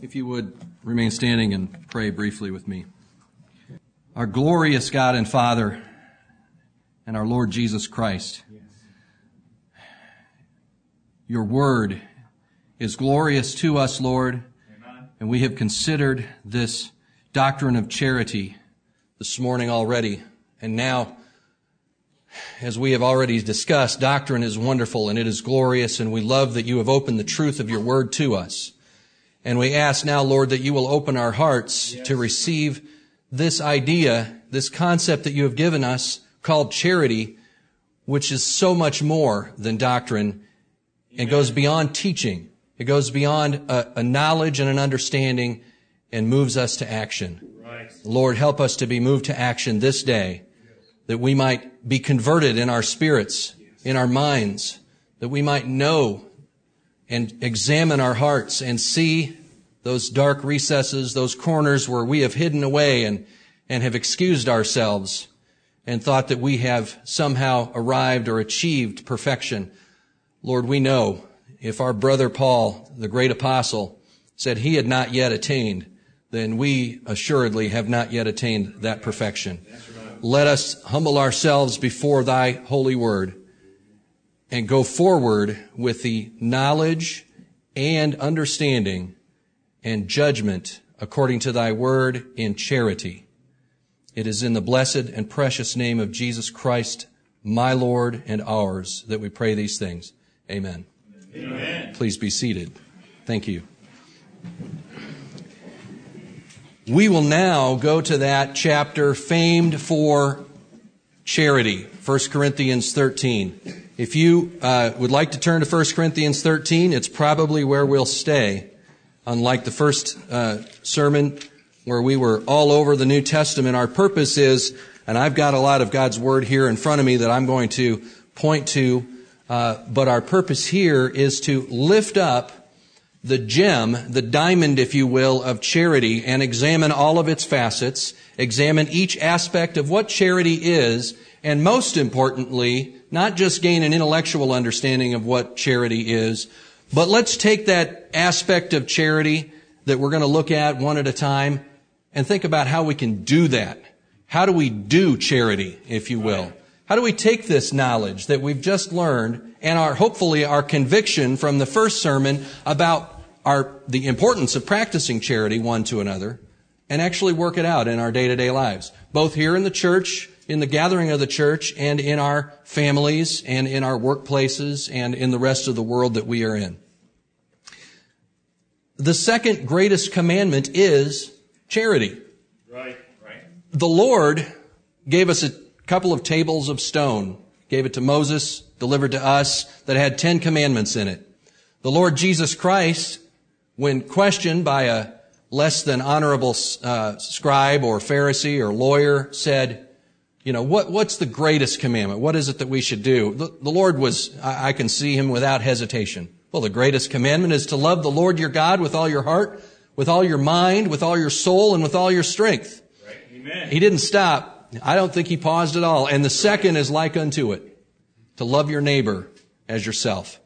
If you would remain standing and pray briefly with me. Our glorious God and Father and our Lord Jesus Christ, your word is glorious to us, Lord, and we have considered this doctrine of charity this morning already. And now, as we have already discussed, doctrine is wonderful and it is glorious, and we love that you have opened the truth of your word to us. And we ask now, Lord, that you will open our hearts yes. to receive this idea, this concept that you have given us called charity, which is so much more than doctrine and goes beyond teaching. It goes beyond a, a, knowledge and an understanding and moves us to action. Right. Lord, help us to be moved to action this day that we might be converted in our spirits, in our minds, that we might know and examine our hearts and see those dark recesses, those corners where we have hidden away and, and have excused ourselves and thought that we have somehow arrived or achieved perfection. Lord, we know if our brother Paul, the great apostle, said he had not yet attained, then we assuredly have not yet attained that perfection. Let us humble ourselves before thy holy word and go forward with the knowledge and understanding and judgment according to thy word in charity. It is in the blessed and precious name of Jesus Christ, my Lord and ours, that we pray these things. Amen. Amen. Please be seated. Thank you. We will now go to that chapter famed for charity, 1 Corinthians 13. If you uh, would like to turn to 1 Corinthians 13, it's probably where we'll stay. Unlike the first uh, sermon where we were all over the New Testament, our purpose is, and I've got a lot of God's Word here in front of me that I'm going to point to, uh, but our purpose here is to lift up the gem, the diamond, if you will, of charity and examine all of its facets, examine each aspect of what charity is, and most importantly, not just gain an intellectual understanding of what charity is, but let's take that aspect of charity that we're going to look at one at a time and think about how we can do that. How do we do charity, if you will? How do we take this knowledge that we've just learned and our, hopefully our conviction from the first sermon about our, the importance of practicing charity one to another and actually work it out in our day-to-day lives, both here in the church in the gathering of the church and in our families and in our workplaces and in the rest of the world that we are in. The second greatest commandment is charity. Right, right. The Lord gave us a couple of tables of stone, gave it to Moses, delivered to us, that had ten commandments in it. The Lord Jesus Christ, when questioned by a less than honorable uh, scribe or Pharisee or lawyer, said, you know, what, what's the greatest commandment? What is it that we should do? The, the Lord was, I, I can see him without hesitation. Well, the greatest commandment is to love the Lord your God with all your heart, with all your mind, with all your soul, and with all your strength. Right. Amen. He didn't stop. I don't think he paused at all. And the second is like unto it, to love your neighbor as yourself.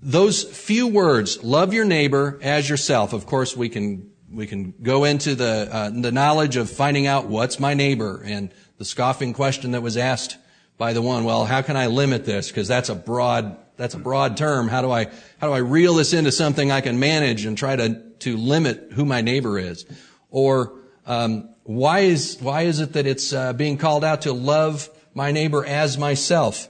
Those few words, love your neighbor as yourself. Of course, we can we can go into the uh, the knowledge of finding out what's my neighbor and the scoffing question that was asked by the one, well, how can I limit this? Because that's a broad, that's a broad term. How do I, how do I reel this into something I can manage and try to, to limit who my neighbor is? Or, um, why is, why is it that it's uh, being called out to love my neighbor as myself?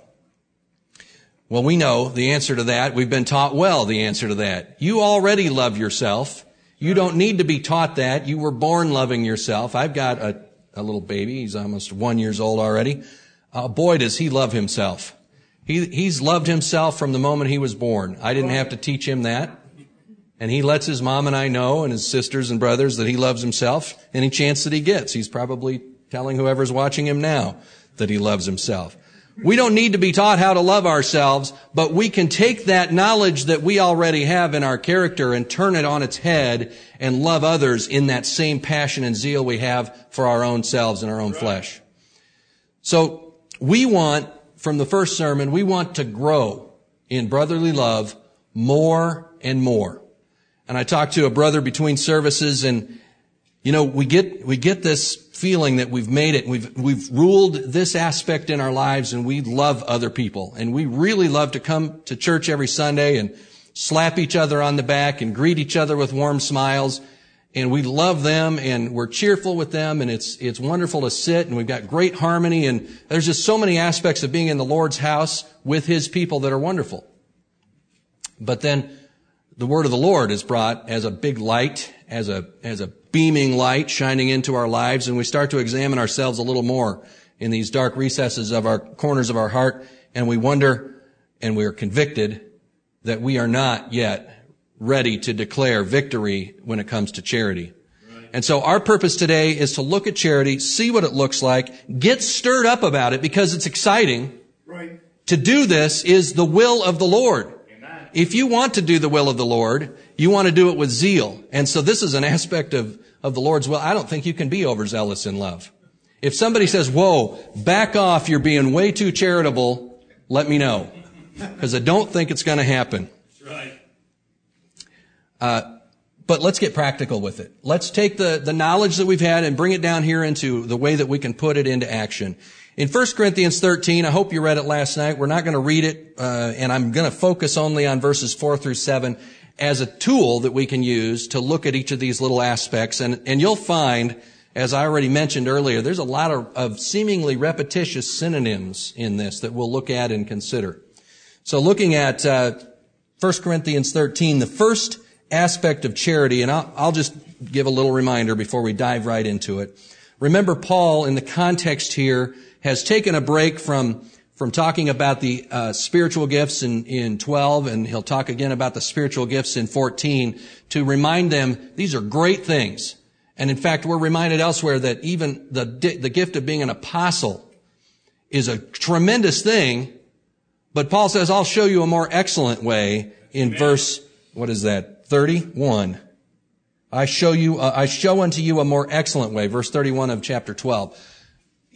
Well, we know the answer to that. We've been taught well the answer to that. You already love yourself. You don't need to be taught that. You were born loving yourself. I've got a a little baby. He's almost one years old already. Uh, boy, does he love himself. He, he's loved himself from the moment he was born. I didn't have to teach him that. And he lets his mom and I know and his sisters and brothers that he loves himself any chance that he gets. He's probably telling whoever's watching him now that he loves himself. We don't need to be taught how to love ourselves, but we can take that knowledge that we already have in our character and turn it on its head and love others in that same passion and zeal we have for our own selves and our own right. flesh. So we want, from the first sermon, we want to grow in brotherly love more and more. And I talked to a brother between services and, you know, we get, we get this feeling that we've made it. We've, we've ruled this aspect in our lives and we love other people. And we really love to come to church every Sunday and slap each other on the back and greet each other with warm smiles. And we love them and we're cheerful with them and it's, it's wonderful to sit and we've got great harmony and there's just so many aspects of being in the Lord's house with His people that are wonderful. But then the word of the Lord is brought as a big light, as a, as a beaming light shining into our lives, and we start to examine ourselves a little more in these dark recesses of our corners of our heart, and we wonder and we are convicted that we are not yet ready to declare victory when it comes to charity. And so our purpose today is to look at charity, see what it looks like, get stirred up about it because it's exciting. Right. To do this is the will of the Lord. If you want to do the will of the Lord, you want to do it with zeal. And so this is an aspect of, of the Lord's will. I don't think you can be overzealous in love. If somebody says, whoa, back off, you're being way too charitable, let me know. Because I don't think it's going to happen. That's right. Uh, but let's get practical with it. Let's take the, the knowledge that we've had and bring it down here into the way that we can put it into action. In 1 Corinthians 13, I hope you read it last night. We're not going to read it, uh, and I'm going to focus only on verses 4 through 7 as a tool that we can use to look at each of these little aspects. And, and you'll find, as I already mentioned earlier, there's a lot of, of seemingly repetitious synonyms in this that we'll look at and consider. So looking at uh, 1 Corinthians 13, the first aspect of charity, and I'll, I'll just give a little reminder before we dive right into it. Remember Paul in the context here has taken a break from from talking about the uh, spiritual gifts in, in 12, and he'll talk again about the spiritual gifts in 14, to remind them these are great things. And in fact, we're reminded elsewhere that even the, the gift of being an apostle is a tremendous thing, but Paul says, I'll show you a more excellent way in Amen. verse, what is that, 31. I show you, uh, I show unto you a more excellent way, verse 31 of chapter 12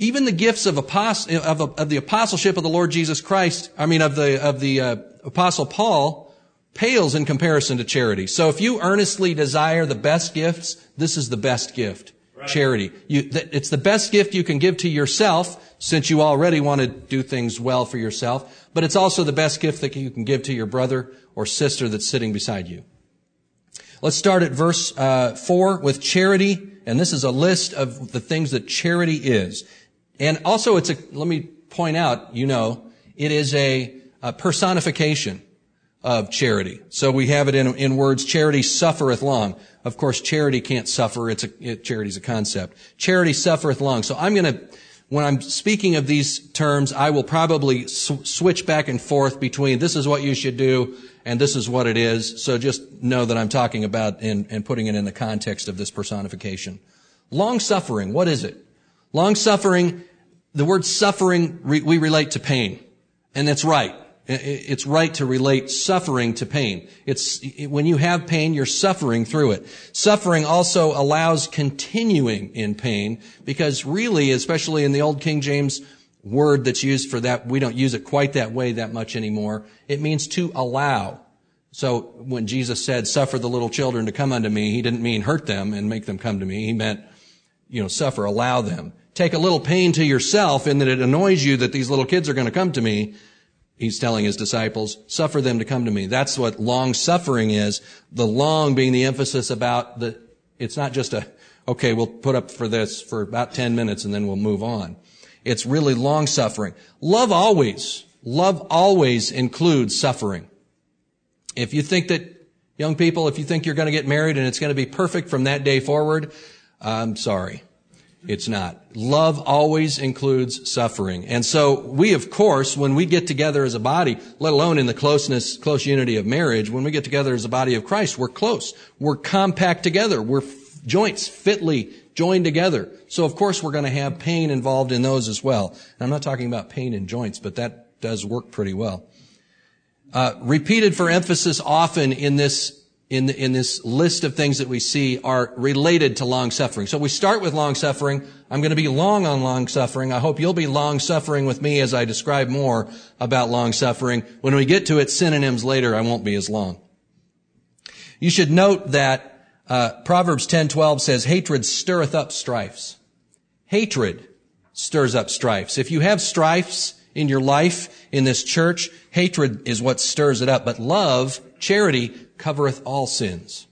even the gifts of, apost- of, of, the apostleship of the Lord Jesus Christ, I mean, of the, of the uh, apostle Paul, pales in comparison to charity. So if you earnestly desire the best gifts, this is the best gift. Right. Charity. You, it's the best gift you can give to yourself, since you already want to do things well for yourself, but it's also the best gift that you can give to your brother or sister that's sitting beside you. Let's start at verse uh, 4 with charity, and this is a list of the things that charity is. And also it's a, let me point out, you know, it is a, a personification of charity. So we have it in, in words, charity suffereth long. Of course, charity can't suffer. It's a, it, charity's a concept. Charity suffereth long. So I'm going to, when I'm speaking of these terms, I will probably sw- switch back and forth between this is what you should do and this is what it is. So just know that I'm talking about and, and putting it in the context of this personification. Long suffering, what is it? Long suffering the word suffering, we relate to pain. And that's right. It's right to relate suffering to pain. It's, when you have pain, you're suffering through it. Suffering also allows continuing in pain because really, especially in the old King James word that's used for that, we don't use it quite that way that much anymore. It means to allow. So when Jesus said, suffer the little children to come unto me, he didn't mean hurt them and make them come to me. He meant, you know, suffer, allow them take a little pain to yourself in that it annoys you that these little kids are going to come to me. He's telling his disciples, suffer them to come to me. That's what long suffering is. The long being the emphasis about the, it's not just a, okay, we'll put up for this for about 10 minutes and then we'll move on. It's really long suffering. Love always, love always includes suffering. If you think that, young people, if you think you're going to get married and it's going to be perfect from that day forward, I'm sorry. It's not. Love always includes suffering. And so we, of course, when we get together as a body, let alone in the closeness, close unity of marriage, when we get together as a body of Christ, we're close. We're compact together. We're joints fitly joined together. So of course we're going to have pain involved in those as well. And I'm not talking about pain in joints, but that does work pretty well. Uh, repeated for emphasis often in this in, the, in this list of things that we see are related to long suffering. So we start with long suffering. I'm going to be long on long suffering. I hope you'll be long suffering with me as I describe more about long suffering. When we get to its synonyms later, I won't be as long. You should note that uh, Proverbs 10:12 says, "Hatred stirreth up strifes." Hatred stirs up strifes. If you have strifes in your life in this church, hatred is what stirs it up. But love, charity, covereth all sins.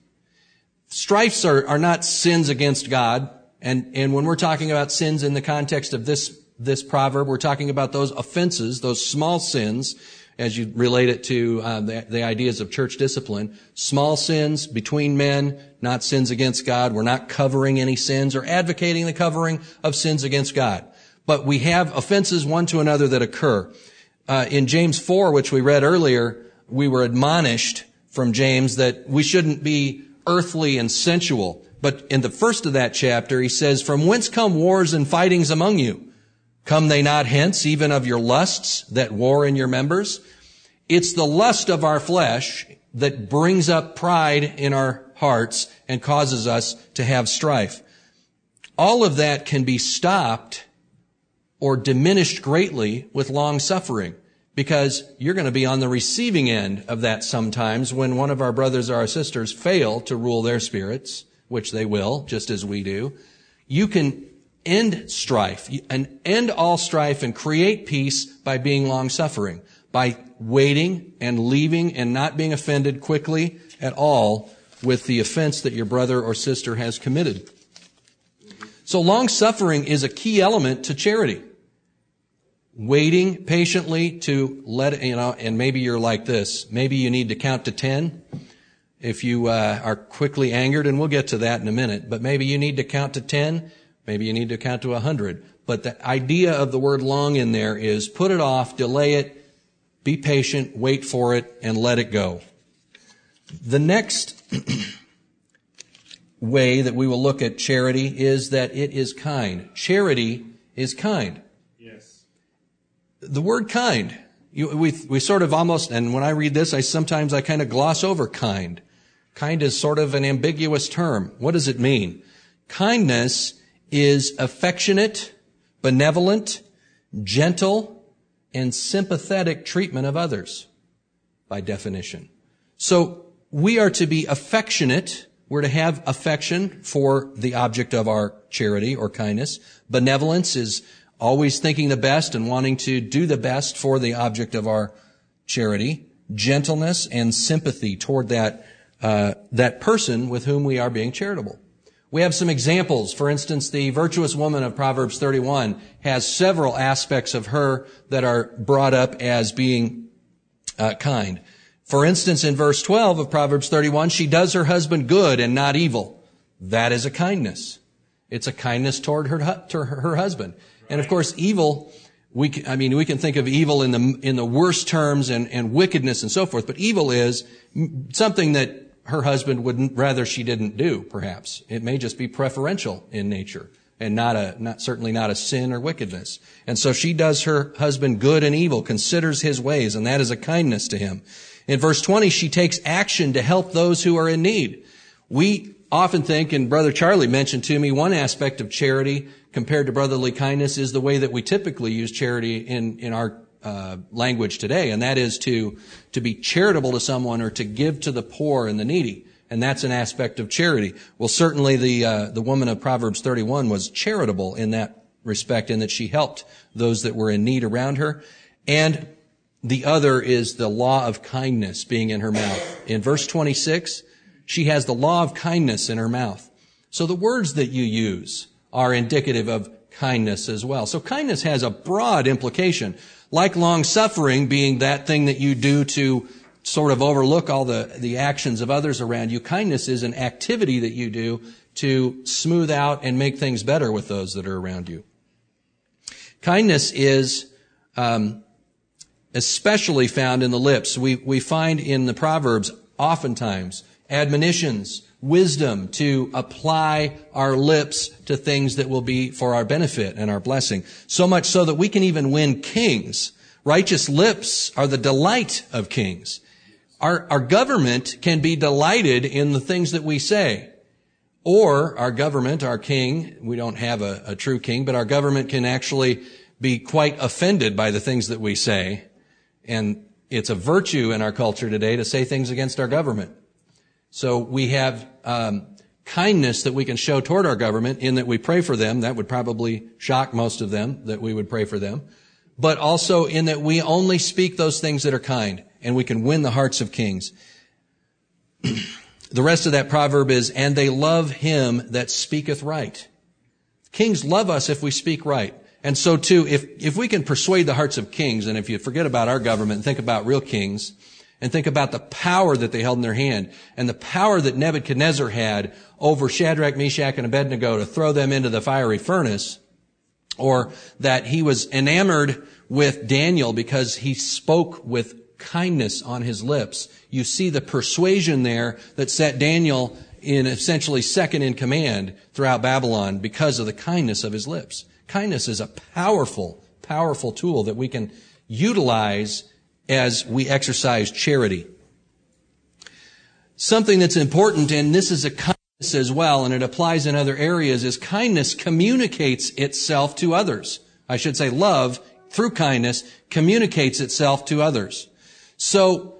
Strifes are, are not sins against God. And, and when we're talking about sins in the context of this, this proverb, we're talking about those offenses, those small sins, as you relate it to uh, the, the ideas of church discipline. Small sins between men, not sins against God. We're not covering any sins or advocating the covering of sins against God. But we have offenses one to another that occur. Uh, in James 4, which we read earlier, we were admonished from James that we shouldn't be earthly and sensual. But in the first of that chapter, he says, From whence come wars and fightings among you? Come they not hence, even of your lusts that war in your members? It's the lust of our flesh that brings up pride in our hearts and causes us to have strife. All of that can be stopped or diminished greatly with long suffering because you're going to be on the receiving end of that sometimes when one of our brothers or our sisters fail to rule their spirits, which they will, just as we do. You can end strife and end all strife and create peace by being long suffering, by waiting and leaving and not being offended quickly at all with the offense that your brother or sister has committed. So long suffering is a key element to charity waiting patiently to let, you know, and maybe you're like this. Maybe you need to count to 10 if you uh, are quickly angered, and we'll get to that in a minute. But maybe you need to count to 10. Maybe you need to count to 100. But the idea of the word long in there is put it off, delay it, be patient, wait for it, and let it go. The next way that we will look at charity is that it is kind. Charity is kind the word kind. You, we, we sort of almost, and when I read this, I sometimes I kind of gloss over kind. Kind is sort of an ambiguous term. What does it mean? Kindness is affectionate, benevolent, gentle, and sympathetic treatment of others, by definition. So we are to be affectionate. We're to have affection for the object of our charity or kindness. Benevolence is always thinking the best and wanting to do the best for the object of our charity, gentleness and sympathy toward that uh, that person with whom we are being charitable. We have some examples. For instance, the virtuous woman of Proverbs 31 has several aspects of her that are brought up as being uh, kind. For instance, in verse 12 of Proverbs 31, she does her husband good and not evil. That is a kindness. It's a kindness toward her, to her husband. And of course, evil, we I mean, we can think of evil in the, in the worst terms and, and wickedness and so forth, but evil is something that her husband would rather she didn't do, perhaps. It may just be preferential in nature and not a, not, certainly not a sin or wickedness. And so she does her husband good and evil, considers his ways, and that is a kindness to him. In verse 20, she takes action to help those who are in need. We often think, and Brother Charlie mentioned to me, one aspect of charity compared to brotherly kindness is the way that we typically use charity in, in our uh, language today, and that is to, to be charitable to someone or to give to the poor and the needy. And that's an aspect of charity. Well, certainly the, uh, the woman of Proverbs 31 was charitable in that respect in that she helped those that were in need around her. And the other is the law of kindness being in her mouth. In verse 26, she has the law of kindness in her mouth. So the words that you use, are indicative of kindness as well. So kindness has a broad implication. Like long suffering being that thing that you do to sort of overlook all the, the actions of others around you, kindness is an activity that you do to smooth out and make things better with those that are around you. Kindness is um, especially found in the lips. We, we find in the Proverbs oftentimes admonitions, wisdom to apply our lips to things that will be for our benefit and our blessing. So much so that we can even win kings. Righteous lips are the delight of kings. Our, our government can be delighted in the things that we say. Or our government, our king, we don't have a, a true king, but our government can actually be quite offended by the things that we say. And it's a virtue in our culture today to say things against our government. So we have um, kindness that we can show toward our government in that we pray for them. That would probably shock most of them that we would pray for them. But also in that we only speak those things that are kind and we can win the hearts of kings. the rest of that proverb is, and they love him that speaketh right. Kings love us if we speak right. And so too, if, if we can persuade the hearts of kings, and if you forget about our government and think about real kings, and think about the power that they held in their hand, and the power that Nebuchadnezzar had over Shadrach, Meshach, and Abednego to throw them into the fiery furnace, or that he was enamored with Daniel because he spoke with kindness on his lips. You see the persuasion there that set Daniel in essentially second in command throughout Babylon because of the kindness of his lips. Kindness is a powerful, powerful tool that we can utilize as we exercise charity. Something that's important, and this is a kindness as well, and it applies in other areas, is kindness communicates itself to others. I should say love, through kindness, communicates itself to others. So,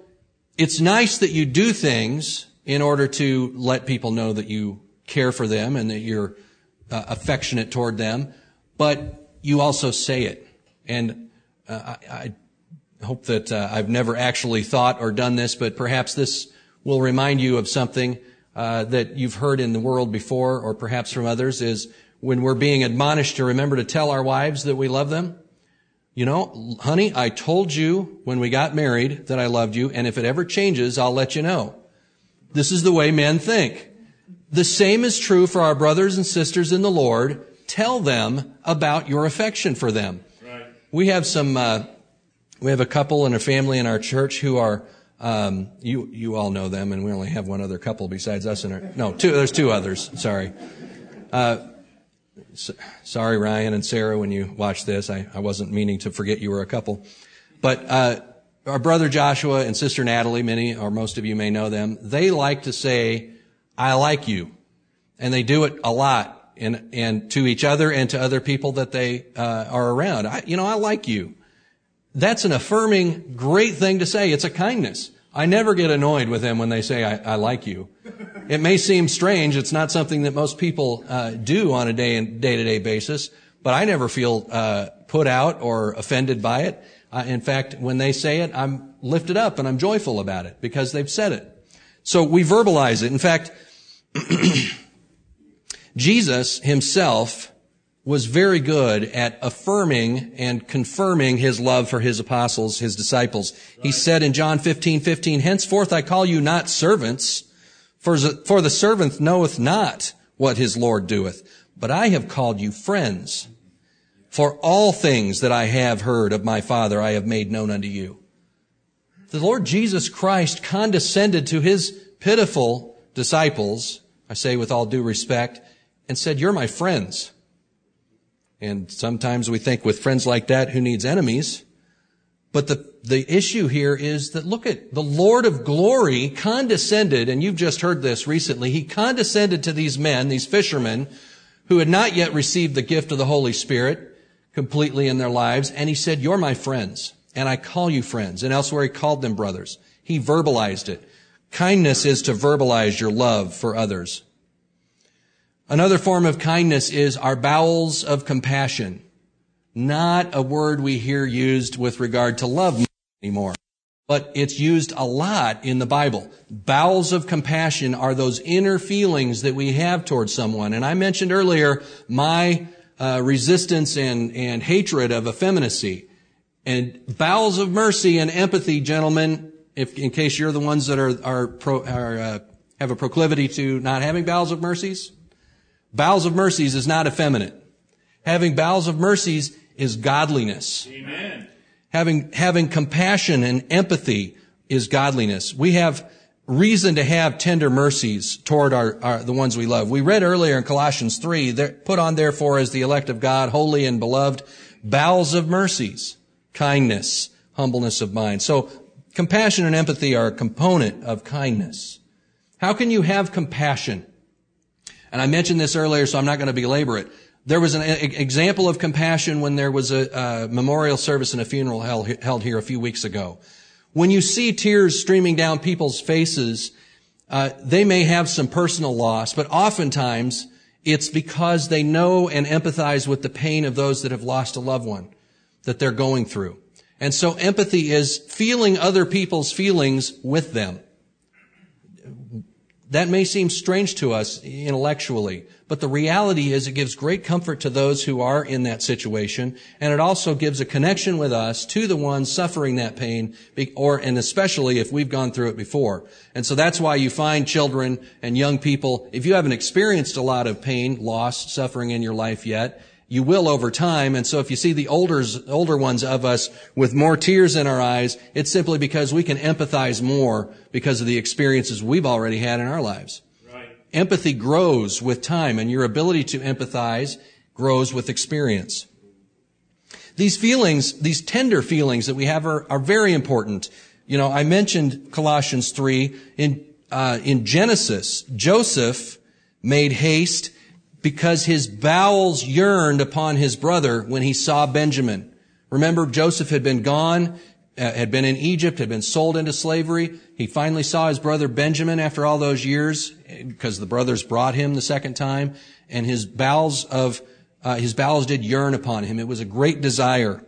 it's nice that you do things in order to let people know that you care for them and that you're uh, affectionate toward them but you also say it. And uh, I, I, hope that uh, I've never actually thought or done this, but perhaps this will remind you of something uh, that you've heard in the world before, or perhaps from others, is when we're being admonished to remember to tell our wives that we love them. You know, honey, I told you when we got married that I loved you, and if it ever changes, I'll let you know. This is the way men think. The same is true for our brothers and sisters in the Lord tell them about your affection for them. Right. We have some, uh, we have a couple and a family in our church who are, um, you, you all know them, and we only have one other couple besides us in our, no, two, there's two others, sorry. Uh, so, sorry, Ryan and Sarah, when you watch this, I, I wasn't meaning to forget you were a couple. But, uh, our brother Joshua and sister Natalie, many or most of you may know them, they like to say, I like you. And they do it a lot and, and to each other and to other people that they uh, are around. I, you know, I like you. That's an affirming, great thing to say. It's a kindness. I never get annoyed with them when they say, I, I like you. It may seem strange. It's not something that most people uh, do on a day and day to day basis, but I never feel uh, put out or offended by it. Uh, in fact, when they say it, I'm lifted up and I'm joyful about it because they've said it. So we verbalize it. In fact, Jesus himself was very good at affirming and confirming his love for his apostles, his disciples. Right. He said in John 15, 15, henceforth I call you not servants, for, for the servant knoweth not what his Lord doeth, but I have called you friends. For all things that I have heard of my Father I have made known unto you. The Lord Jesus Christ condescended to his pitiful disciples, I say with all due respect, and said, You're my friends. And sometimes we think with friends like that, who needs enemies? But the, the issue here is that look at the Lord of glory condescended, and you've just heard this recently. He condescended to these men, these fishermen, who had not yet received the gift of the Holy Spirit completely in their lives. And he said, you're my friends, and I call you friends. And elsewhere he called them brothers. He verbalized it. Kindness is to verbalize your love for others. Another form of kindness is our bowels of compassion. Not a word we hear used with regard to love anymore, but it's used a lot in the Bible. Bowels of compassion are those inner feelings that we have towards someone. And I mentioned earlier my uh, resistance and, and hatred of effeminacy. And bowels of mercy and empathy, gentlemen, if, in case you're the ones that are, are, pro, are uh, have a proclivity to not having bowels of mercies, Bowels of mercies is not effeminate. Having bowels of mercies is godliness. Amen. Having, having compassion and empathy is godliness. We have reason to have tender mercies toward our, our, the ones we love. We read earlier in Colossians 3, put on therefore as the elect of God, holy and beloved, bowels of mercies, kindness, humbleness of mind. So compassion and empathy are a component of kindness. How can you have compassion? And I mentioned this earlier, so I'm not going to belabor it. There was an example of compassion when there was a, a memorial service and a funeral held, held, here a few weeks ago. When you see tears streaming down people's faces, uh, they may have some personal loss, but oftentimes it's because they know and empathize with the pain of those that have lost a loved one that they're going through. And so empathy is feeling other people's feelings with them. That may seem strange to us intellectually, but the reality is it gives great comfort to those who are in that situation, and it also gives a connection with us to the ones suffering that pain, or, and especially if we've gone through it before. And so that's why you find children and young people, if you haven't experienced a lot of pain, loss, suffering in your life yet, you will over time. And so if you see the older, older ones of us with more tears in our eyes, it's simply because we can empathize more because of the experiences we've already had in our lives. Right. Empathy grows with time and your ability to empathize grows with experience. These feelings, these tender feelings that we have are, are very important. You know, I mentioned Colossians 3. In, uh, in Genesis, Joseph made haste because his bowels yearned upon his brother when he saw Benjamin. Remember, Joseph had been gone, uh, had been in Egypt, had been sold into slavery. He finally saw his brother Benjamin after all those years because the brothers brought him the second time and his bowels of, uh, his bowels did yearn upon him. It was a great desire.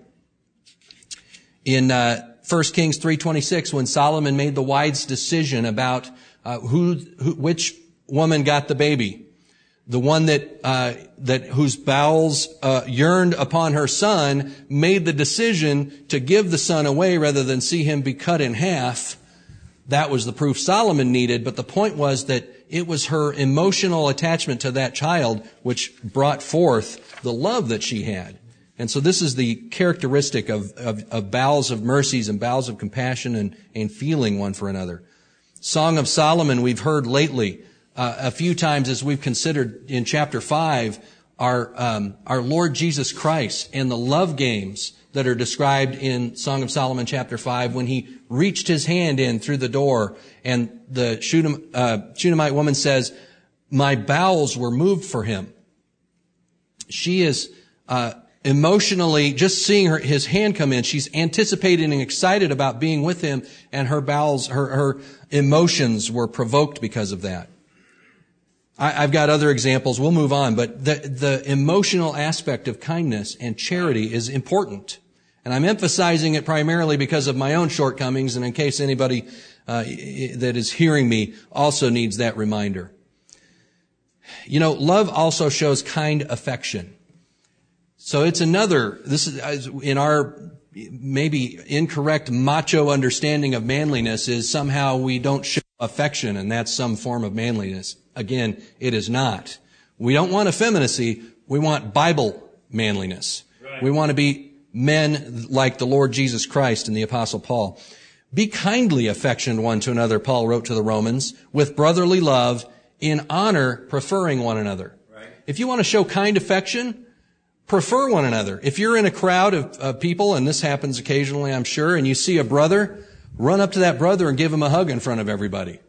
In, uh, 1 Kings 3.26, when Solomon made the wise decision about, uh, who, who, which woman got the baby, the one that uh, that whose bowels uh, yearned upon her son made the decision to give the son away rather than see him be cut in half. That was the proof solomon needed but the point was that it was her emotional attachment to that child which brought forth the love that she had. And so this is the characteristic of, of, of bowels of mercies and bowels of compassion and, and feeling one for another. Song of solomon we've heard lately uh, a few times as we've considered in chapter 5 our, um, our Lord Jesus Christ and the love games that are described in Song of Solomon chapter 5 when he reached his hand in through the door and the Shunem, uh, Shunammite woman says, my bowels were moved for him. She is, uh, emotionally, just seeing her, his hand come in, she's anticipating and excited about being with him and her bowels, her, her emotions were provoked because of that. I, have got other examples. We'll move on, but the, the emotional aspect of kindness and charity is important. And I'm emphasizing it primarily because of my own shortcomings and in case anybody uh, that is hearing me also needs that reminder. You know, love also shows kind affection. So it's another, this is in our maybe incorrect macho understanding of manliness is somehow we don't show affection and that's some form of manliness. Again, it is not. We don't want effeminacy. We want Bible manliness. Right. We want to be men like the Lord Jesus Christ and the apostle Paul. Be kindly affectioned one to another, Paul wrote to the Romans, with brotherly love, in honor, preferring one another. Right. If you want to show kind affection, prefer one another. If you're in a crowd of, of people, and this happens occasionally, I'm sure, and you see a brother, run up to that brother and give him a hug in front of everybody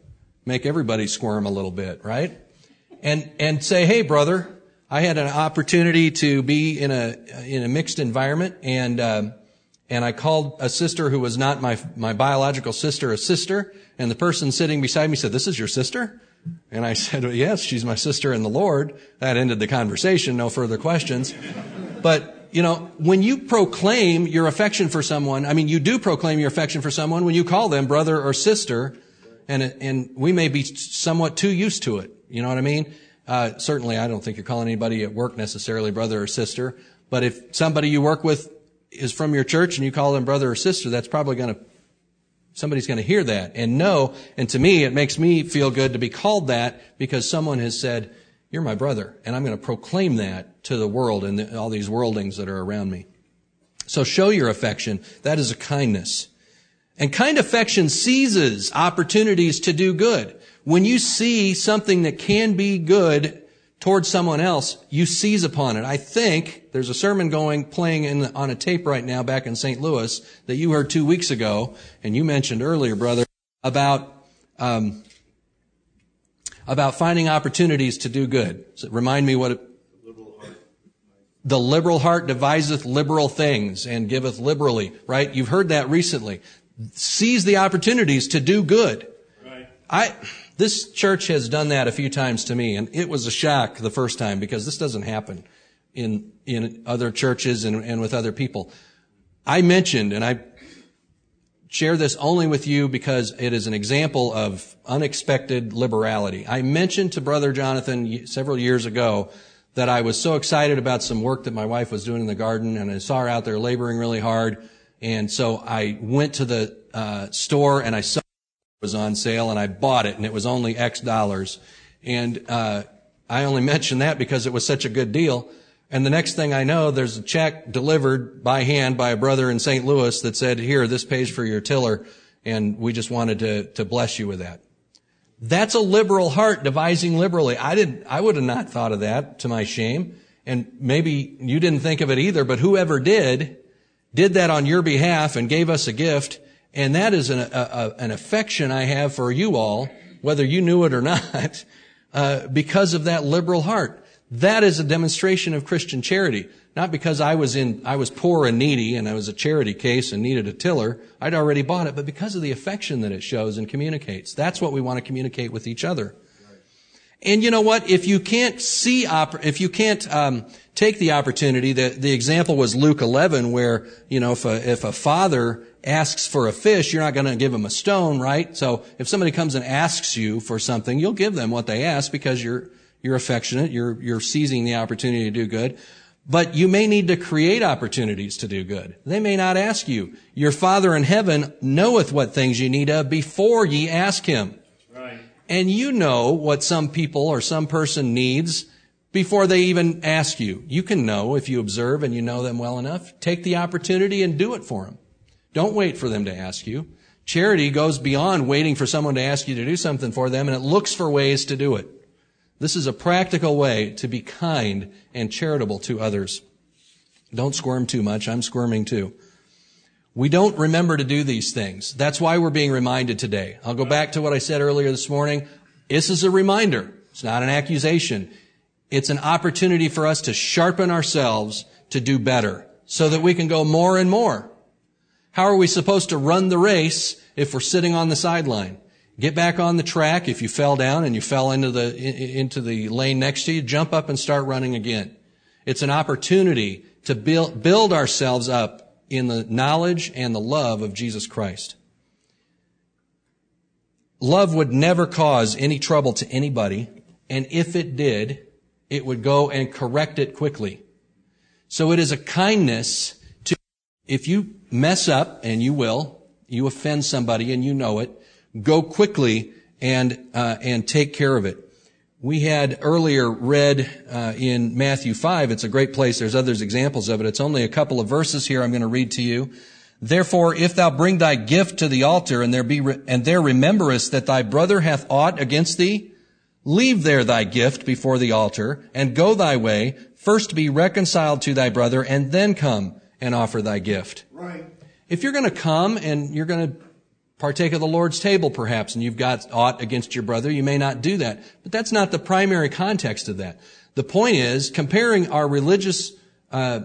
make everybody squirm a little bit, right? And, and say, hey, brother, I had an opportunity to be in a, in a mixed environment and, um, and I called a sister who was not my, my biological sister a sister. And the person sitting beside me said, this is your sister? And I said, well, yes, she's my sister in the Lord. That ended the conversation. No further questions. But, you know, when you proclaim your affection for someone, I mean, you do proclaim your affection for someone when you call them brother or sister and and we may be somewhat too used to it. You know what I mean? Uh, certainly, I don't think you're calling anybody at work necessarily brother or sister. But if somebody you work with is from your church and you call them brother or sister, that's probably going to somebody's going to hear that and know. And to me, it makes me feel good to be called that because someone has said, "You're my brother," and I'm going to proclaim that to the world and the, all these worldlings that are around me. So show your affection. That is a kindness. And kind affection seizes opportunities to do good. When you see something that can be good towards someone else, you seize upon it. I think there's a sermon going, playing in, on a tape right now back in St. Louis that you heard two weeks ago, and you mentioned earlier, brother, about, um, about finding opportunities to do good. So remind me what it, the liberal heart deviseth liberal things and giveth liberally, right? You've heard that recently seize the opportunities to do good. Right. I, This church has done that a few times to me, and it was a shock the first time because this doesn't happen in, in other churches and, and with other people. I mentioned, and I share this only with you because it is an example of unexpected liberality. I mentioned to Brother Jonathan several years ago that I was so excited about some work that my wife was doing in the garden, and I saw her out there laboring really hard. And so I went to the uh, store and I saw it was on sale, and I bought it, and it was only X dollars. And uh, I only mentioned that because it was such a good deal. And the next thing I know, there's a check delivered by hand by a brother in St. Louis that said, here, this pays for your tiller. And we just wanted to, to bless you with that. That's a liberal heart devising liberally. I didn't, I would have not thought of that to my shame. And maybe you didn't think of it either, but whoever did, did that on your behalf and gave us a gift. And that is an, a, a, an affection I have for you all, whether you knew it or not, uh, because of that liberal heart. That is a demonstration of Christian charity. Not because I was in, I was poor and needy and I was a charity case and needed a tiller. I'd already bought it, but because of the affection that it shows and communicates. That's what we want to communicate with each other. And you know what? If you can't see, if you can't um, take the opportunity, the, the example was Luke 11, where you know if a, if a father asks for a fish, you're not going to give him a stone, right? So if somebody comes and asks you for something, you'll give them what they ask because you're you're affectionate. You're, you're seizing the opportunity to do good. But you may need to create opportunities to do good. They may not ask you. Your Father in heaven knoweth what things ye need of before ye ask him. And you know what some people or some person needs before they even ask you. You can know if you observe and you know them well enough. Take the opportunity and do it for them. Don't wait for them to ask you. Charity goes beyond waiting for someone to ask you to do something for them and it looks for ways to do it. This is a practical way to be kind and charitable to others. Don't squirm too much. I'm squirming too. We don't remember to do these things. That's why we're being reminded today. I'll go back to what I said earlier this morning. This is a reminder. It's not an accusation. It's an opportunity for us to sharpen ourselves to do better so that we can go more and more. How are we supposed to run the race if we're sitting on the sideline? Get back on the track. If you fell down and you fell into the, into the lane next to you, jump up and start running again. It's an opportunity to build, build ourselves up in the knowledge and the love of Jesus Christ. Love would never cause any trouble to anybody, and if it did, it would go and correct it quickly. So it is a kindness to, if you mess up, and you will, you offend somebody and you know it, go quickly and uh, and take care of it. We had earlier read uh, in Matthew five. It's a great place. There's others examples of it. It's only a couple of verses here. I'm going to read to you. Therefore, if thou bring thy gift to the altar, and there be re- and there rememberest that thy brother hath aught against thee, leave there thy gift before the altar, and go thy way. First be reconciled to thy brother, and then come and offer thy gift. Right. If you're going to come and you're going to partake of the Lord's table perhaps, and you've got aught against your brother, you may not do that. But that's not the primary context of that. The point is comparing our religious uh,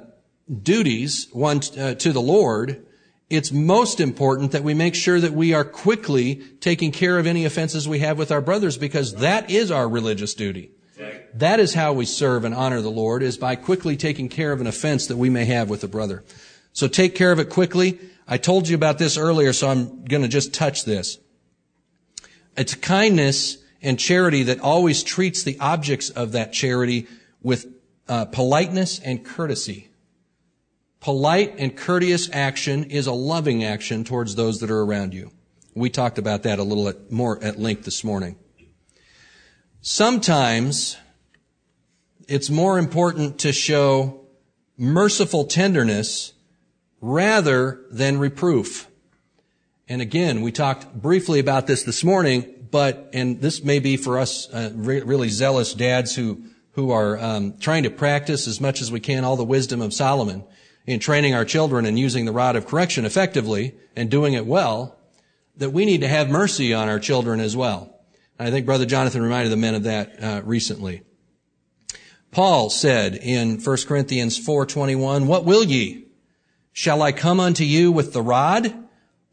duties one uh, to the Lord. It's most important that we make sure that we are quickly taking care of any offenses we have with our brothers because that is our religious duty. That is how we serve and honor the Lord is by quickly taking care of an offense that we may have with a brother. So take care of it quickly. I told you about this earlier, so I'm going to just touch this. It's kindness and charity that always treats the objects of that charity with uh, politeness and courtesy. Polite and courteous action is a loving action towards those that are around you. We talked about that a little at, more at length this morning. Sometimes it's more important to show merciful tenderness rather than reproof. And again, we talked briefly about this this morning, but, and this may be for us uh, re- really zealous dads who, who are um, trying to practice as much as we can all the wisdom of Solomon in training our children and using the rod of correction effectively and doing it well, that we need to have mercy on our children as well. And I think Brother Jonathan reminded the men of that uh, recently. Paul said in 1 Corinthians 4:21, "What will ye? Shall I come unto you with the rod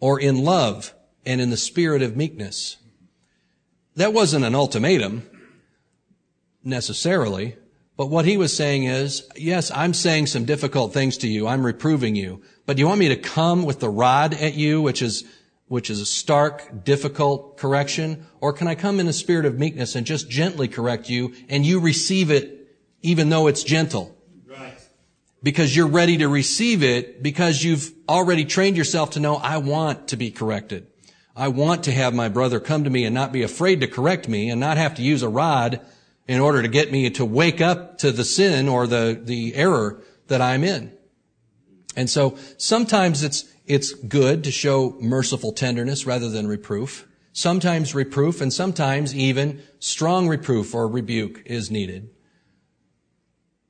or in love and in the spirit of meekness? That wasn't an ultimatum necessarily, but what he was saying is, yes, I'm saying some difficult things to you. I'm reproving you. But do you want me to come with the rod at you, which is, which is a stark, difficult correction? Or can I come in a spirit of meekness and just gently correct you and you receive it even though it's gentle? Because you're ready to receive it because you've already trained yourself to know, I want to be corrected. I want to have my brother come to me and not be afraid to correct me and not have to use a rod in order to get me to wake up to the sin or the, the error that I'm in. And so sometimes it's, it's good to show merciful tenderness rather than reproof. Sometimes reproof and sometimes even strong reproof or rebuke is needed.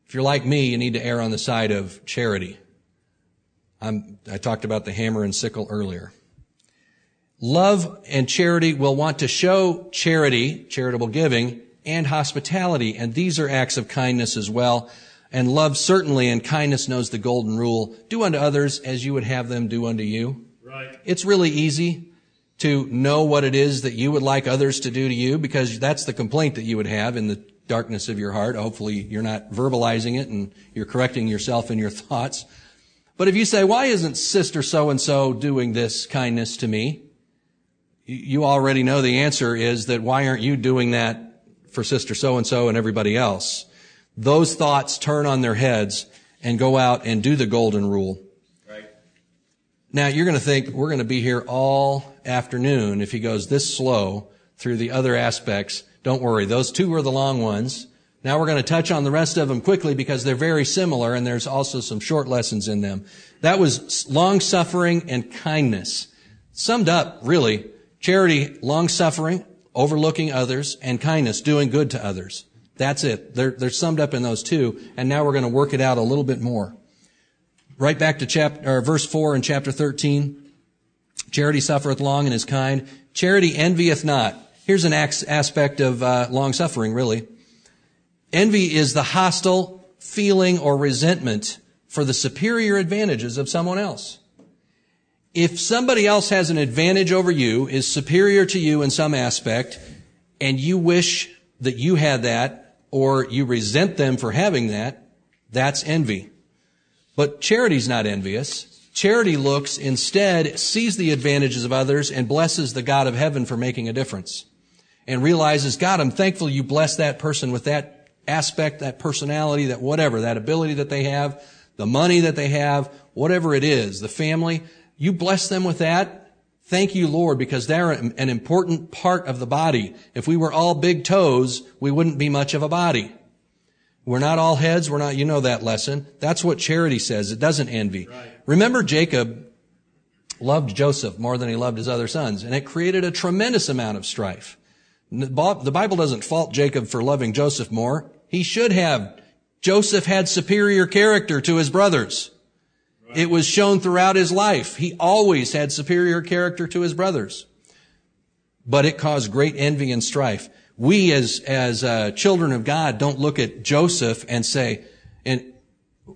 If you're like me, you need to err on the side of charity. I'm, I talked about the hammer and sickle earlier. Love and charity will want to show charity, charitable giving, and hospitality. And these are acts of kindness as well. And love certainly and kindness knows the golden rule. Do unto others as you would have them do unto you. Right. It's really easy to know what it is that you would like others to do to you because that's the complaint that you would have in the darkness of your heart. Hopefully you're not verbalizing it and you're correcting yourself in your thoughts. But if you say, why isn't sister so and so doing this kindness to me? You already know the answer is that why aren't you doing that for sister so and so and everybody else. Those thoughts turn on their heads and go out and do the golden rule. Right. Now you're going to think we're going to be here all afternoon if he goes this slow through the other aspects. Don't worry. Those two were the long ones. Now we're going to touch on the rest of them quickly because they're very similar and there's also some short lessons in them. That was long suffering and kindness. Summed up, really, charity, long suffering, overlooking others, and kindness, doing good to others. That's it. They're, they're summed up in those two, and now we're going to work it out a little bit more. Right back to chapter, verse 4 in chapter 13. Charity suffereth long and is kind. Charity envieth not. Here's an aspect of uh, long suffering, really. Envy is the hostile feeling or resentment for the superior advantages of someone else if somebody else has an advantage over you, is superior to you in some aspect, and you wish that you had that, or you resent them for having that, that's envy. But charity's not envious. Charity looks, instead, sees the advantages of others and blesses the God of heaven for making a difference. And realizes, God, I'm thankful you blessed that person with that aspect, that personality, that whatever, that ability that they have, the money that they have, whatever it is, the family. You bless them with that. Thank you, Lord, because they're an important part of the body. If we were all big toes, we wouldn't be much of a body. We're not all heads. We're not, you know that lesson. That's what charity says. It doesn't envy. Right. Remember Jacob loved Joseph more than he loved his other sons, and it created a tremendous amount of strife. The Bible doesn't fault Jacob for loving Joseph more. He should have. Joseph had superior character to his brothers. It was shown throughout his life. He always had superior character to his brothers. But it caused great envy and strife. We as, as uh, children of God don't look at Joseph and say, and,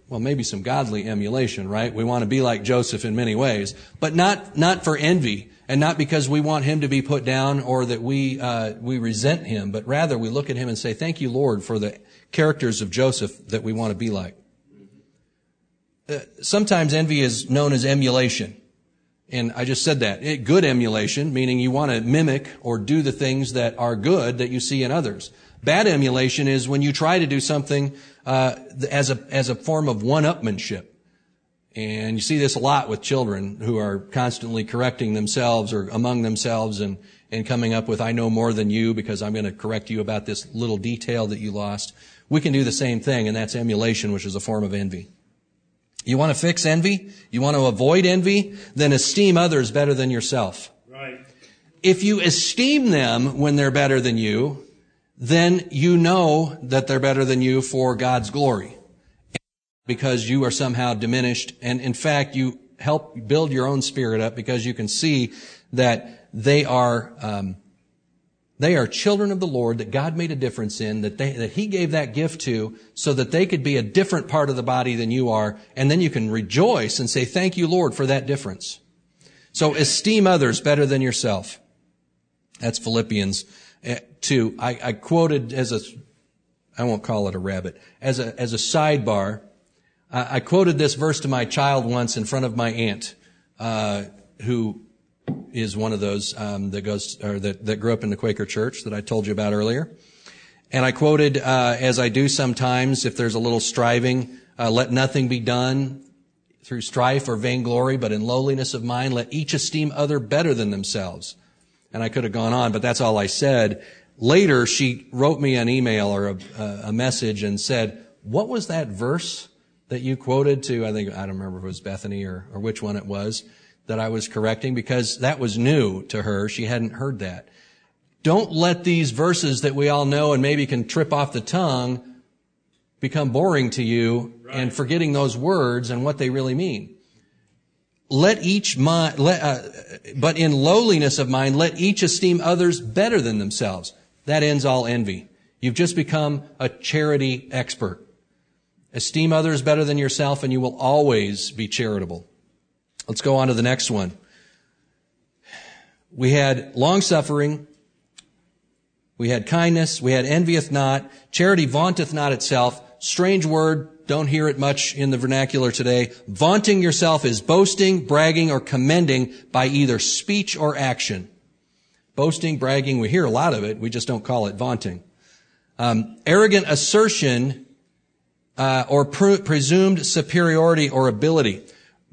well, maybe some godly emulation, right? We want to be like Joseph in many ways, but not, not for envy and not because we want him to be put down or that we, uh, we resent him, but rather we look at him and say, thank you, Lord, for the characters of Joseph that we want to be like. Uh, sometimes envy is known as emulation. And I just said that. It, good emulation, meaning you want to mimic or do the things that are good that you see in others. Bad emulation is when you try to do something uh, as a as a form of one-upmanship. And you see this a lot with children who are constantly correcting themselves or among themselves and, and coming up with, I know more than you because I'm going to correct you about this little detail that you lost. We can do the same thing, and that's emulation, which is a form of envy. You want to fix envy? You want to avoid envy? Then esteem others better than yourself. Right. If you esteem them when they're better than you, then you know that they're better than you for God's glory. Because you are somehow diminished. And in fact, you help build your own spirit up because you can see that they are um, they are children of the Lord that God made a difference in, that, they, that He gave that gift to so that they could be a different part of the body than you are. And then you can rejoice and say, thank you, Lord, for that difference. So esteem others better than yourself. That's Philippians 2. I, I quoted as a, I won't call it a rabbit, as a, as a sidebar, I, quoted this verse to my child once in front of my aunt, uh, who is one of those um, that goes or that, that grew up in the Quaker church that I told you about earlier. And I quoted, uh, as I do sometimes, if there's a little striving, uh, let nothing be done through strife or vainglory, but in lowliness of mind, let each esteem other better than themselves. And I could have gone on, but that's all I said. Later, she wrote me an email or a, a message and said, what was that verse that you quoted to, I think, I don't remember if it was Bethany or, or which one it was that I was correcting because that was new to her. She hadn't heard that. Don't let these verses that we all know and maybe can trip off the tongue become boring to you right. and forgetting those words and what they really mean. Let each mind, let, uh, but in lowliness of mind, let each esteem others better than themselves. That ends all envy. You've just become a charity expert. Esteem others better than yourself and you will always be charitable. Let's go on to the next one. We had long suffering. We had kindness. We had envieth not. Charity vaunteth not itself. Strange word. Don't hear it much in the vernacular today. Vaunting yourself is boasting, bragging, or commending by either speech or action. Boasting, bragging, we hear a lot of it. We just don't call it vaunting. Um, arrogant assertion uh, or pre- presumed superiority or ability.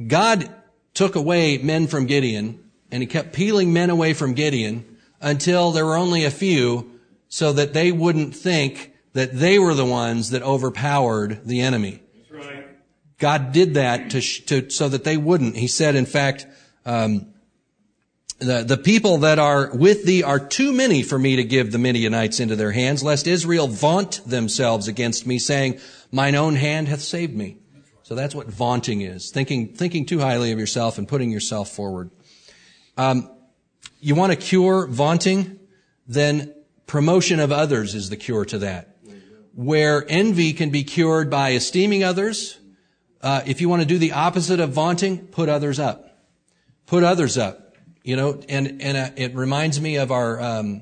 God took away men from Gideon, and he kept peeling men away from Gideon until there were only a few so that they wouldn't think that they were the ones that overpowered the enemy. Right. God did that to, to, so that they wouldn't. He said, in fact, um, the, the people that are with thee are too many for me to give the Midianites into their hands, lest Israel vaunt themselves against me, saying, Mine own hand hath saved me. So that's what vaunting is. Thinking, thinking too highly of yourself and putting yourself forward. Um, you want to cure vaunting? Then promotion of others is the cure to that. Where envy can be cured by esteeming others, uh, if you want to do the opposite of vaunting, put others up. Put others up. You know, and and uh, it reminds me of our um,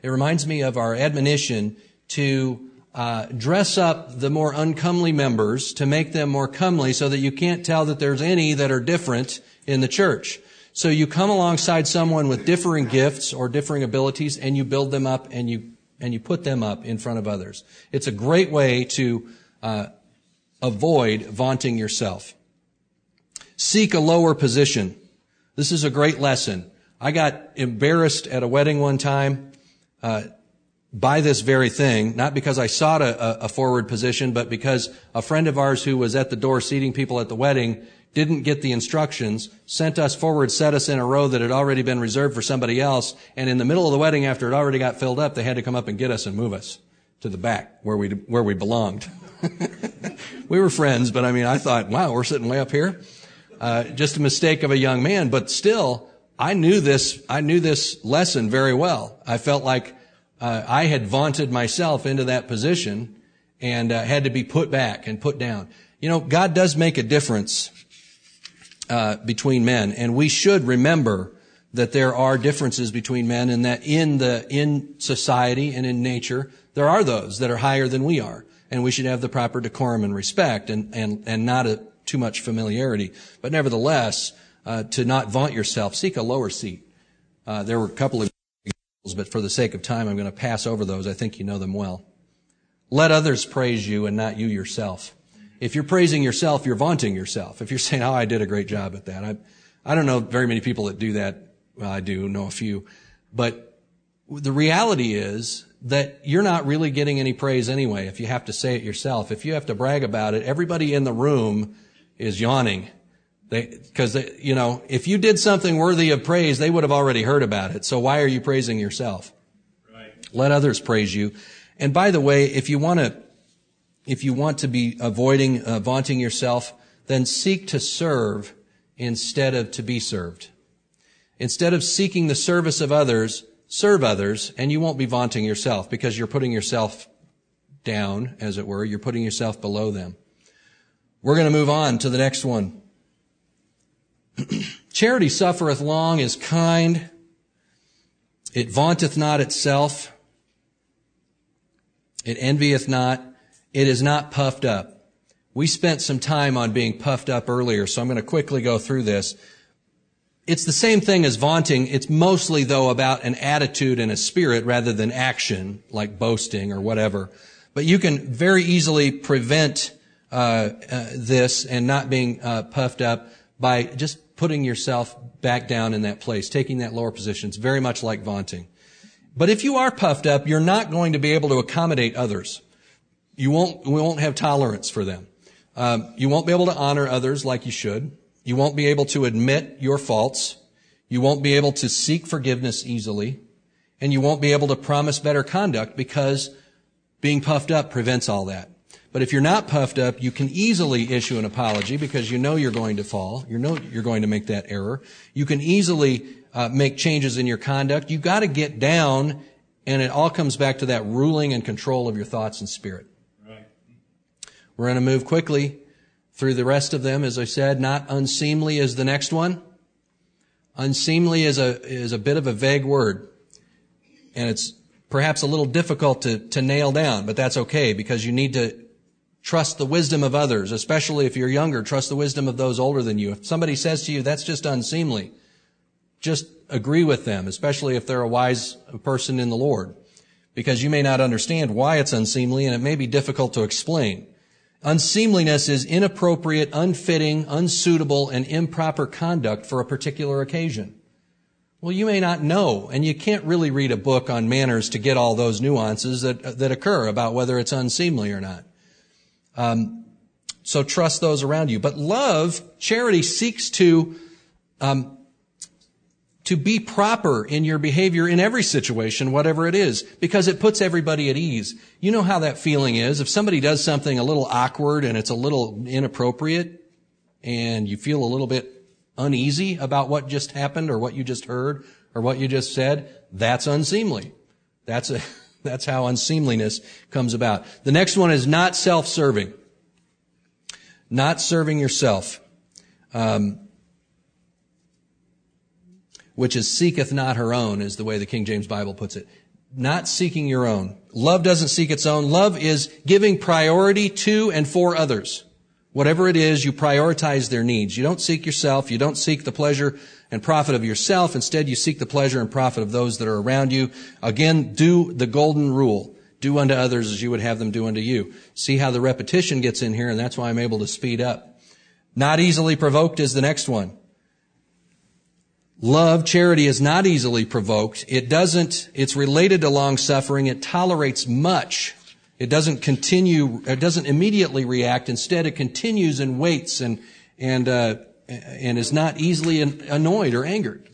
it reminds me of our admonition to uh, dress up the more uncomely members to make them more comely so that you can't tell that there's any that are different in the church. So you come alongside someone with differing gifts or differing abilities and you build them up and you, and you put them up in front of others. It's a great way to, uh, avoid vaunting yourself. Seek a lower position. This is a great lesson. I got embarrassed at a wedding one time. Uh, by this very thing, not because I sought a, a, forward position, but because a friend of ours who was at the door seating people at the wedding didn't get the instructions, sent us forward, set us in a row that had already been reserved for somebody else, and in the middle of the wedding, after it already got filled up, they had to come up and get us and move us to the back where we where we belonged. we were friends, but I mean, I thought, wow, we're sitting way up here. Uh, just a mistake of a young man, but still, I knew this. I knew this lesson very well. I felt like uh, I had vaunted myself into that position and uh, had to be put back and put down. You know, God does make a difference uh, between men, and we should remember that there are differences between men, and that in the in society and in nature there are those that are higher than we are, and we should have the proper decorum and respect, and and and not a, too much familiarity. But nevertheless, uh, to not vaunt yourself, seek a lower seat. Uh, there were a couple of examples, but for the sake of time, I'm going to pass over those. I think you know them well. Let others praise you and not you yourself. If you're praising yourself, you're vaunting yourself. If you're saying, oh, I did a great job at that. I, I don't know very many people that do that. Well, I do know a few. But the reality is that you're not really getting any praise anyway if you have to say it yourself. If you have to brag about it, everybody in the room is yawning They, because, you know, if you did something worthy of praise, they would have already heard about it. So why are you praising yourself? Right. Let others praise you. And by the way, if you want to, if you want to be avoiding uh, vaunting yourself, then seek to serve instead of to be served. Instead of seeking the service of others, serve others, and you won't be vaunting yourself because you're putting yourself down, as it were. You're putting yourself below them. We're going to move on to the next one. Charity suffereth long, is kind. It vaunteth not itself. It envieth not. It is not puffed up. We spent some time on being puffed up earlier, so I'm going to quickly go through this. It's the same thing as vaunting. It's mostly, though, about an attitude and a spirit rather than action, like boasting or whatever. But you can very easily prevent this and not being uh, puffed up by just putting yourself back down in that place, taking that lower position. It's very much like vaunting. But if you are puffed up, you're not going to be able to accommodate others. You won't, we won't have tolerance for them. Um, you won't be able to honor others like you should. You won't be able to admit your faults. You won't be able to seek forgiveness easily. And you won't be able to promise better conduct because being puffed up prevents all that. But if you're not puffed up, you can easily issue an apology because you know you're going to fall. You know you're going to make that error. You can easily uh, make changes in your conduct. You've got to get down, and it all comes back to that ruling and control of your thoughts and spirit. Right. We're going to move quickly through the rest of them. As I said, not unseemly is the next one. Unseemly is a is a bit of a vague word, and it's perhaps a little difficult to, to nail down, but that's okay because you need to trust the wisdom of others, especially if you're younger, trust the wisdom of those older than you. If somebody says to you, that's just unseemly, just agree with them, especially if they're a wise person in the Lord, because you may not understand why it's unseemly and it may be difficult to explain. Unseemliness is inappropriate, unfitting, unsuitable, and improper conduct for a particular occasion. Well, you may not know, and you can't really read a book on manners to get all those nuances that, that occur about whether it's unseemly or not. Um, so trust those around you. But love, charity seeks to, um, to be proper in your behavior in every situation, whatever it is, because it puts everybody at ease. You know how that feeling is. If somebody does something a little awkward and it's a little inappropriate and you feel a little bit uneasy about what just happened or what you just heard or what you just said, that's unseemly. That's a, that's how unseemliness comes about. The next one is not self-serving. Not serving yourself. Um, which is seeketh not her own, is the way the King James Bible puts it. Not seeking your own. Love doesn't seek its own. Love is giving priority to and for others. Whatever it is, you prioritize their needs. You don't seek yourself. You don't seek the pleasure and profit of yourself. Instead, you seek the pleasure and profit of those that are around you. Again, do the golden rule. Do unto others as you would have them do unto you. See how the repetition gets in here, and that's why I'm able to speed up. Not easily provoked is the next one. Love, charity is not easily provoked. It doesn't, it's related to long suffering. It tolerates much it doesn't continue, it doesn't immediately react. Instead, it continues and waits and, and, uh, and is not easily annoyed or angered.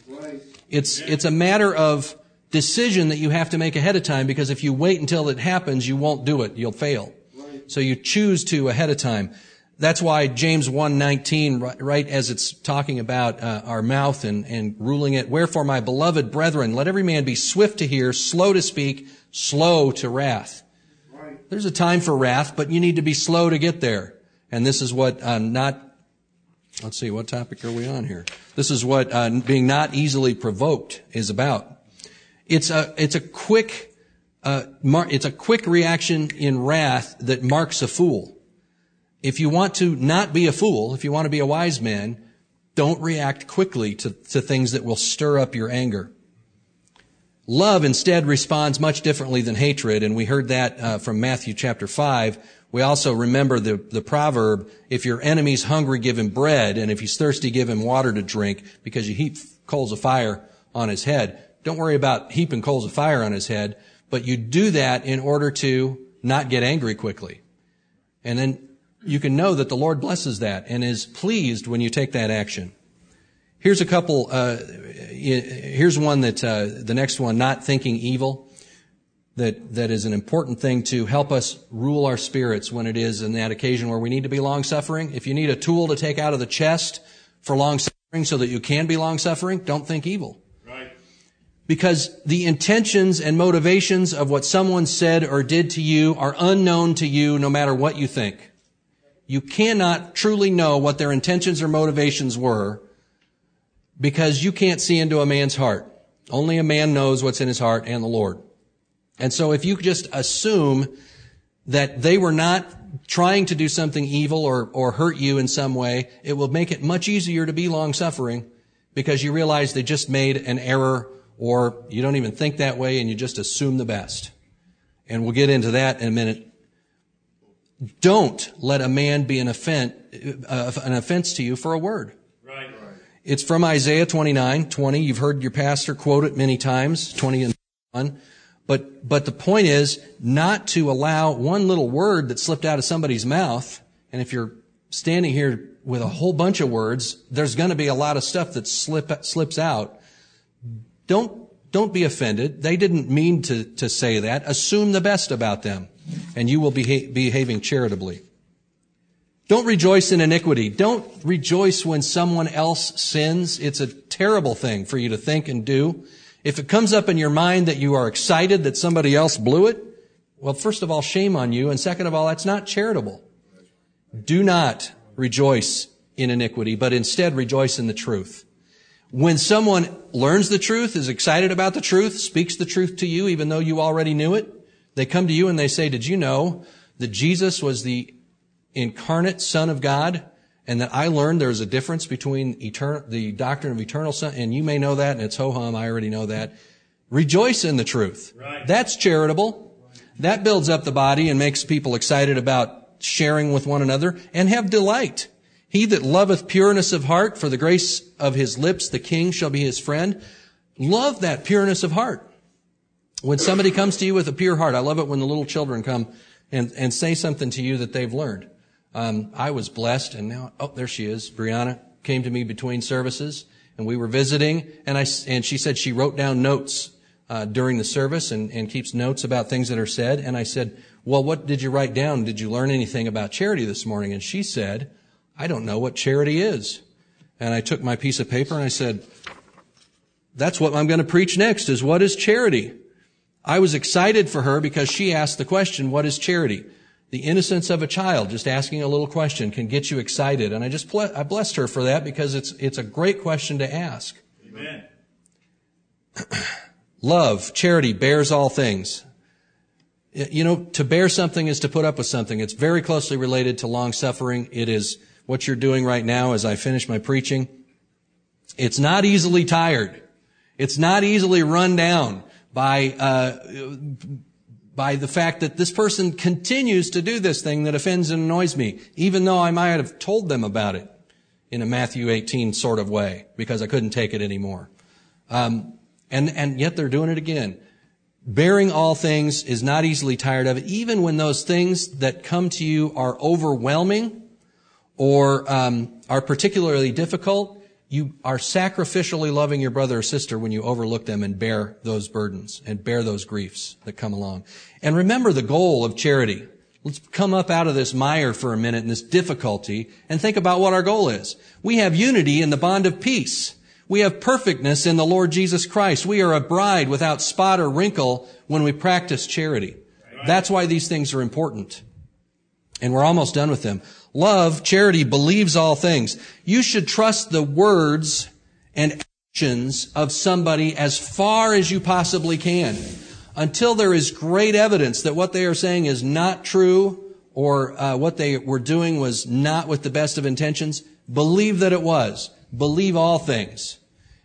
It's, it's a matter of decision that you have to make ahead of time because if you wait until it happens, you won't do it. You'll fail. So you choose to ahead of time. That's why James 1:19, right as it's talking about uh, our mouth and, and ruling it, wherefore my beloved brethren, let every man be swift to hear, slow to speak, slow to wrath. There's a time for wrath, but you need to be slow to get there. And this is what uh, not. Let's see, what topic are we on here? This is what uh, being not easily provoked is about. It's a it's a quick uh, mar- it's a quick reaction in wrath that marks a fool. If you want to not be a fool, if you want to be a wise man, don't react quickly to, to things that will stir up your anger. Love instead responds much differently than hatred, and we heard that uh, from Matthew chapter 5. We also remember the, the proverb, if your enemy's hungry, give him bread, and if he's thirsty, give him water to drink, because you heap coals of fire on his head. Don't worry about heaping coals of fire on his head, but you do that in order to not get angry quickly. And then you can know that the Lord blesses that and is pleased when you take that action. Here's a couple, uh, here's one that, uh, the next one, not thinking evil, that, that is an important thing to help us rule our spirits when it is in that occasion where we need to be long suffering. If you need a tool to take out of the chest for long suffering so that you can be long suffering, don't think evil. Right. Because the intentions and motivations of what someone said or did to you are unknown to you no matter what you think. You cannot truly know what their intentions or motivations were because you can't see into a man's heart. Only a man knows what's in his heart and the Lord. And so if you just assume that they were not trying to do something evil or, or hurt you in some way, it will make it much easier to be long suffering because you realize they just made an error or you don't even think that way and you just assume the best. And we'll get into that in a minute. Don't let a man be an offense, uh, an offense to you for a word. Right. It's from Isaiah 29, 20. You've heard your pastor quote it many times, 20 and 1. But, but the point is not to allow one little word that slipped out of somebody's mouth. And if you're standing here with a whole bunch of words, there's going to be a lot of stuff that slip, slips out. Don't, don't be offended. They didn't mean to, to say that. Assume the best about them and you will be behaving charitably. Don't rejoice in iniquity. Don't rejoice when someone else sins. It's a terrible thing for you to think and do. If it comes up in your mind that you are excited that somebody else blew it, well, first of all, shame on you. And second of all, that's not charitable. Do not rejoice in iniquity, but instead rejoice in the truth. When someone learns the truth, is excited about the truth, speaks the truth to you, even though you already knew it, they come to you and they say, did you know that Jesus was the incarnate son of God? And that I learned there's a difference between etern- the doctrine of eternal son, and you may know that, and it's ho hum, I already know that. Rejoice in the truth. Right. That's charitable. That builds up the body and makes people excited about sharing with one another and have delight. He that loveth pureness of heart, for the grace of his lips, the king shall be his friend. Love that pureness of heart. When somebody comes to you with a pure heart, I love it when the little children come and, and say something to you that they've learned. Um, I was blessed, and now, oh, there she is. Brianna came to me between services, and we were visiting, and I and she said she wrote down notes uh, during the service and, and keeps notes about things that are said. And I said, "Well, what did you write down? Did you learn anything about charity this morning?" And she said, "I don't know what charity is." And I took my piece of paper and I said, "That's what I'm going to preach next. Is what is charity?" I was excited for her because she asked the question, "What is charity?" The innocence of a child, just asking a little question, can get you excited. And I just ble- I blessed her for that because it's it's a great question to ask. Amen. Love, charity bears all things. You know, to bear something is to put up with something. It's very closely related to long suffering. It is what you're doing right now as I finish my preaching. It's not easily tired. It's not easily run down by uh, by the fact that this person continues to do this thing that offends and annoys me, even though I might have told them about it in a Matthew 18 sort of way because I couldn't take it anymore. Um, and, and yet they're doing it again. Bearing all things is not easily tired of, it, even when those things that come to you are overwhelming or um, are particularly difficult you are sacrificially loving your brother or sister when you overlook them and bear those burdens and bear those griefs that come along. And remember the goal of charity. Let's come up out of this mire for a minute and this difficulty and think about what our goal is. We have unity in the bond of peace. We have perfectness in the Lord Jesus Christ. We are a bride without spot or wrinkle when we practice charity. That's why these things are important. And we're almost done with them. Love, charity, believes all things. You should trust the words and actions of somebody as far as you possibly can until there is great evidence that what they are saying is not true or uh, what they were doing was not with the best of intentions. Believe that it was. Believe all things.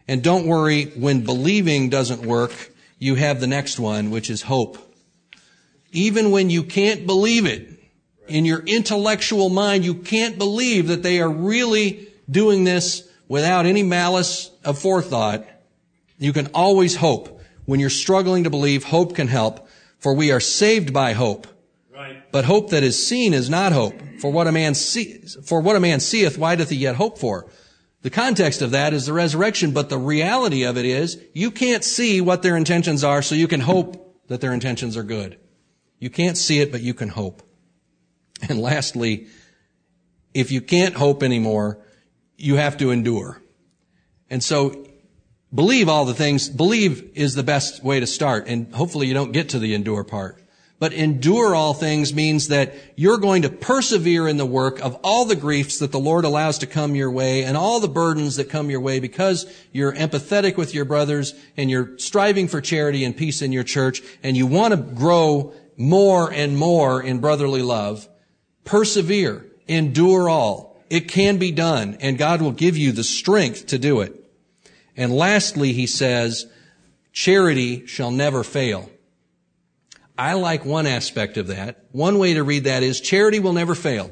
And don't worry, when believing doesn't work, you have the next one, which is hope. Even when you can't believe it, in your intellectual mind, you can't believe that they are really doing this without any malice of forethought. You can always hope. When you're struggling to believe, hope can help, for we are saved by hope. Right. But hope that is seen is not hope. For what a man sees, for what a man seeth, why doth he yet hope for? The context of that is the resurrection, but the reality of it is you can't see what their intentions are, so you can hope that their intentions are good. You can't see it, but you can hope. And lastly, if you can't hope anymore, you have to endure. And so believe all the things, believe is the best way to start. And hopefully you don't get to the endure part. But endure all things means that you're going to persevere in the work of all the griefs that the Lord allows to come your way and all the burdens that come your way because you're empathetic with your brothers and you're striving for charity and peace in your church and you want to grow more and more in brotherly love. Persevere. Endure all. It can be done, and God will give you the strength to do it. And lastly, he says, charity shall never fail. I like one aspect of that. One way to read that is charity will never fail.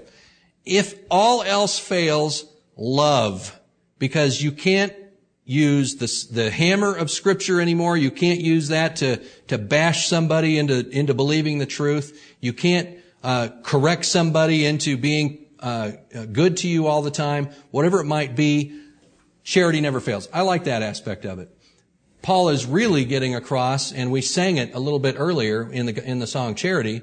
If all else fails, love. Because you can't use the, the hammer of scripture anymore. You can't use that to, to bash somebody into, into believing the truth. You can't uh, correct somebody into being uh, good to you all the time. Whatever it might be, charity never fails. I like that aspect of it. Paul is really getting across, and we sang it a little bit earlier in the, in the song Charity,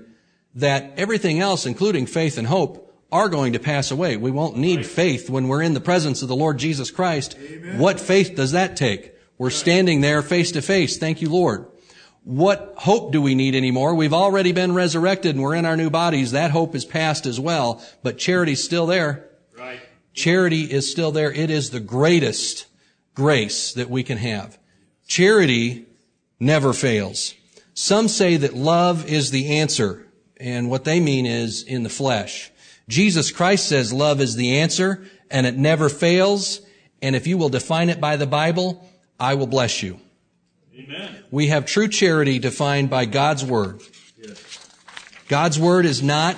that everything else, including faith and hope, are going to pass away. We won't need faith when we're in the presence of the Lord Jesus Christ. Amen. What faith does that take? We're standing there face to face. Thank you, Lord. What hope do we need anymore? We've already been resurrected and we're in our new bodies. That hope is past as well, but charity's still there. Right. Charity is still there. It is the greatest grace that we can have. Charity never fails. Some say that love is the answer, and what they mean is in the flesh. Jesus Christ says love is the answer and it never fails. And if you will define it by the Bible, I will bless you. Amen. We have true charity defined by God's Word. God's Word is not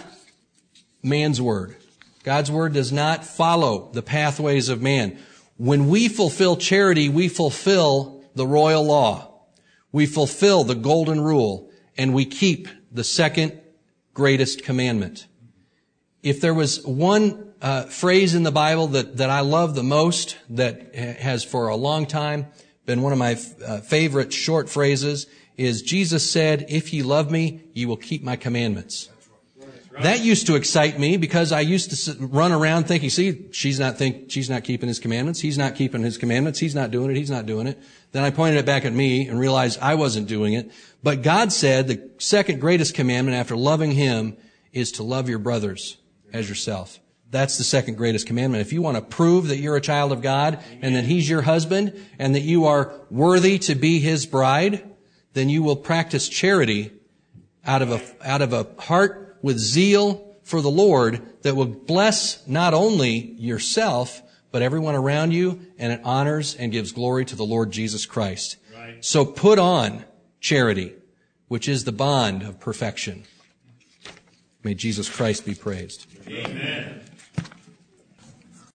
man's Word. God's Word does not follow the pathways of man. When we fulfill charity, we fulfill the royal law. We fulfill the golden rule and we keep the second greatest commandment if there was one uh, phrase in the Bible that, that I love the most, that has for a long time been one of my uh, favorite short phrases, is Jesus said, if ye love me, ye will keep my commandments. That used to excite me because I used to run around thinking, see, she's not think, she's not keeping his commandments. He's not keeping his commandments. He's not doing it. He's not doing it. Then I pointed it back at me and realized I wasn't doing it. But God said the second greatest commandment after loving him is to love your brothers as yourself. That's the second greatest commandment. If you want to prove that you're a child of God and that He's your husband and that you are worthy to be His bride, then you will practice charity out of a, out of a heart with zeal for the Lord that will bless not only yourself, but everyone around you and it honors and gives glory to the Lord Jesus Christ. Right. So put on charity, which is the bond of perfection. May Jesus Christ be praised. Amen.